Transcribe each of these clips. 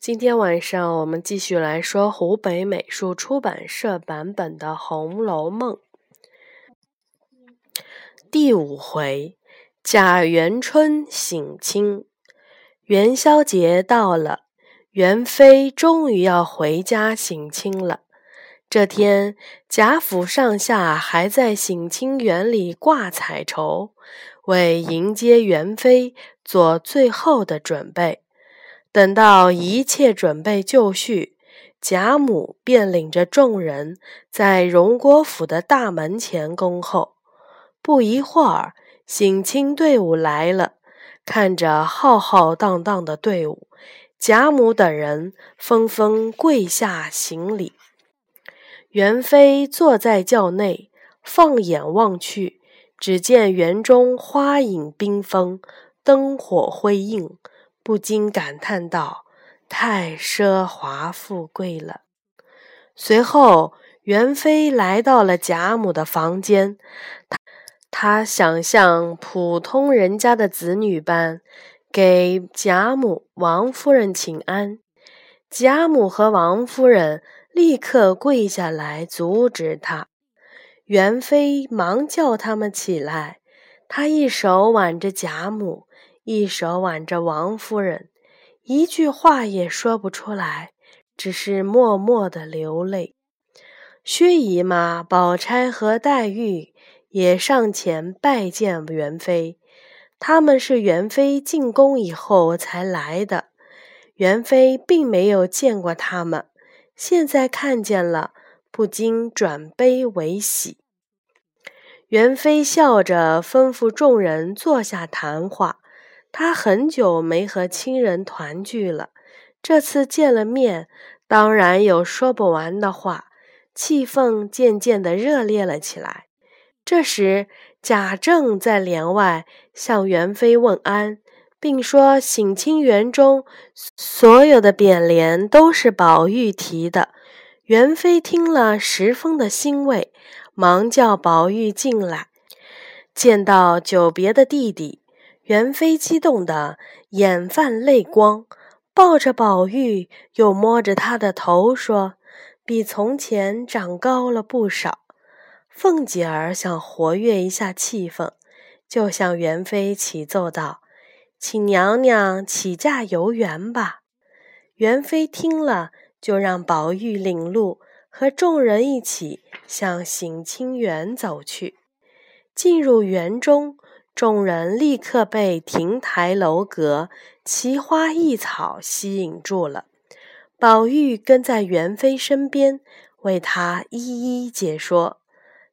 今天晚上我们继续来说湖北美术出版社版本的《红楼梦》第五回：贾元春省亲。元宵节到了，元妃终于要回家省亲了。这天，贾府上下还在省亲园里挂彩绸，为迎接元妃做最后的准备。等到一切准备就绪，贾母便领着众人在荣国府的大门前恭候。不一会儿，省亲队伍来了。看着浩浩荡荡的队伍，贾母等人纷纷跪下行礼。元妃坐在轿内，放眼望去，只见园中花影缤纷，灯火辉映，不禁感叹道：“太奢华富贵了。”随后，元妃来到了贾母的房间。他想像普通人家的子女般，给贾母、王夫人请安。贾母和王夫人立刻跪下来阻止他。元妃忙叫他们起来。她一手挽着贾母，一手挽着王夫人，一句话也说不出来，只是默默的流泪。薛姨妈、宝钗和黛玉。也上前拜见元妃，他们是元妃进宫以后才来的，元妃并没有见过他们，现在看见了，不禁转悲为喜。元妃笑着吩咐众人坐下谈话，他很久没和亲人团聚了，这次见了面，当然有说不完的话，气氛渐渐的热烈了起来。这时，贾政在帘外向元妃问安，并说：“省亲园中所有的匾联都是宝玉题的。”元妃听了，十分的欣慰，忙叫宝玉进来。见到久别的弟弟，元妃激动得眼泛泪光，抱着宝玉，又摸着他的头说：“比从前长高了不少。”凤姐儿想活跃一下气氛，就向元妃启奏道：“请娘娘起驾游园吧。”元妃听了，就让宝玉领路，和众人一起向省亲园走去。进入园中，众人立刻被亭台楼阁、奇花异草吸引住了。宝玉跟在元妃身边，为她一一解说。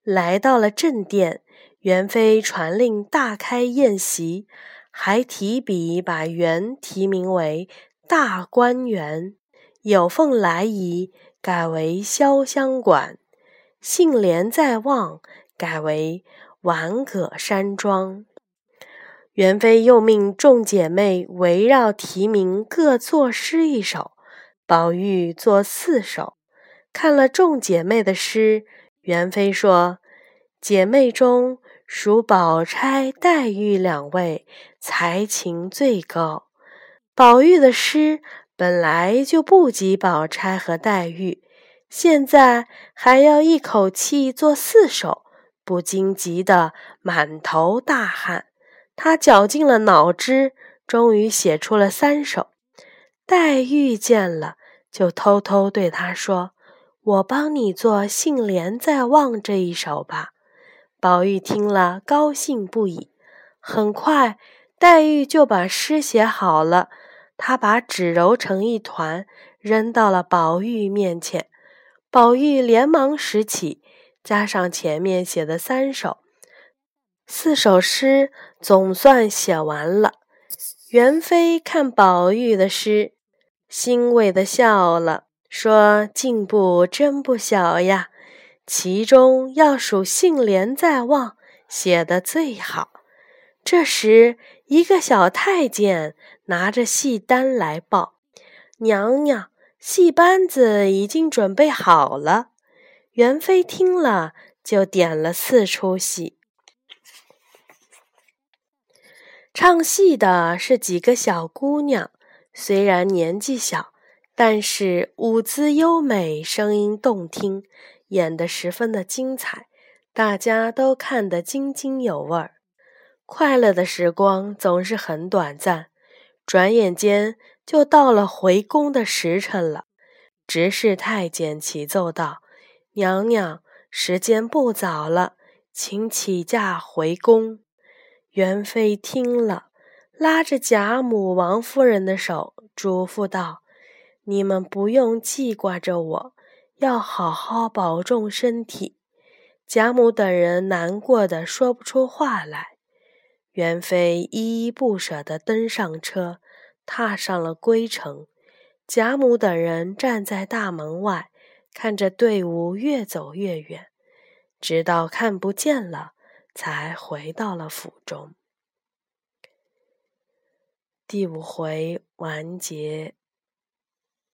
来到了正殿，元妃传令大开宴席，还提笔把园题名为大观园，有凤来仪改为潇湘馆，杏帘在望改为婉葛山庄。元妃又命众姐妹围绕题名各作诗一首，宝玉作四首。看了众姐妹的诗。元妃说：“姐妹中，属宝钗、黛玉两位才情最高。宝玉的诗本来就不及宝钗和黛玉，现在还要一口气作四首，不禁急得满头大汗。他绞尽了脑汁，终于写出了三首。黛玉见了，就偷偷对他说。”我帮你做《杏帘在望》这一首吧。宝玉听了，高兴不已。很快，黛玉就把诗写好了。她把纸揉成一团，扔到了宝玉面前。宝玉连忙拾起，加上前面写的三首，四首诗总算写完了。元妃看宝玉的诗，欣慰的笑了。说进步真不小呀，其中要数“杏帘在望”写的最好。这时，一个小太监拿着戏单来报：“娘娘，戏班子已经准备好了。”元妃听了，就点了四出戏。唱戏的是几个小姑娘，虽然年纪小。但是舞姿优美，声音动听，演得十分的精彩，大家都看得津津有味儿。快乐的时光总是很短暂，转眼间就到了回宫的时辰了。执事太监启奏道：“娘娘，时间不早了，请起驾回宫。”元妃听了，拉着贾母、王夫人的手，嘱咐道：“你们不用记挂着我，要好好保重身体。”贾母等人难过的说不出话来。元妃依依不舍地登上车，踏上了归程。贾母等人站在大门外，看着队伍越走越远，直到看不见了，才回到了府中。第五回完结。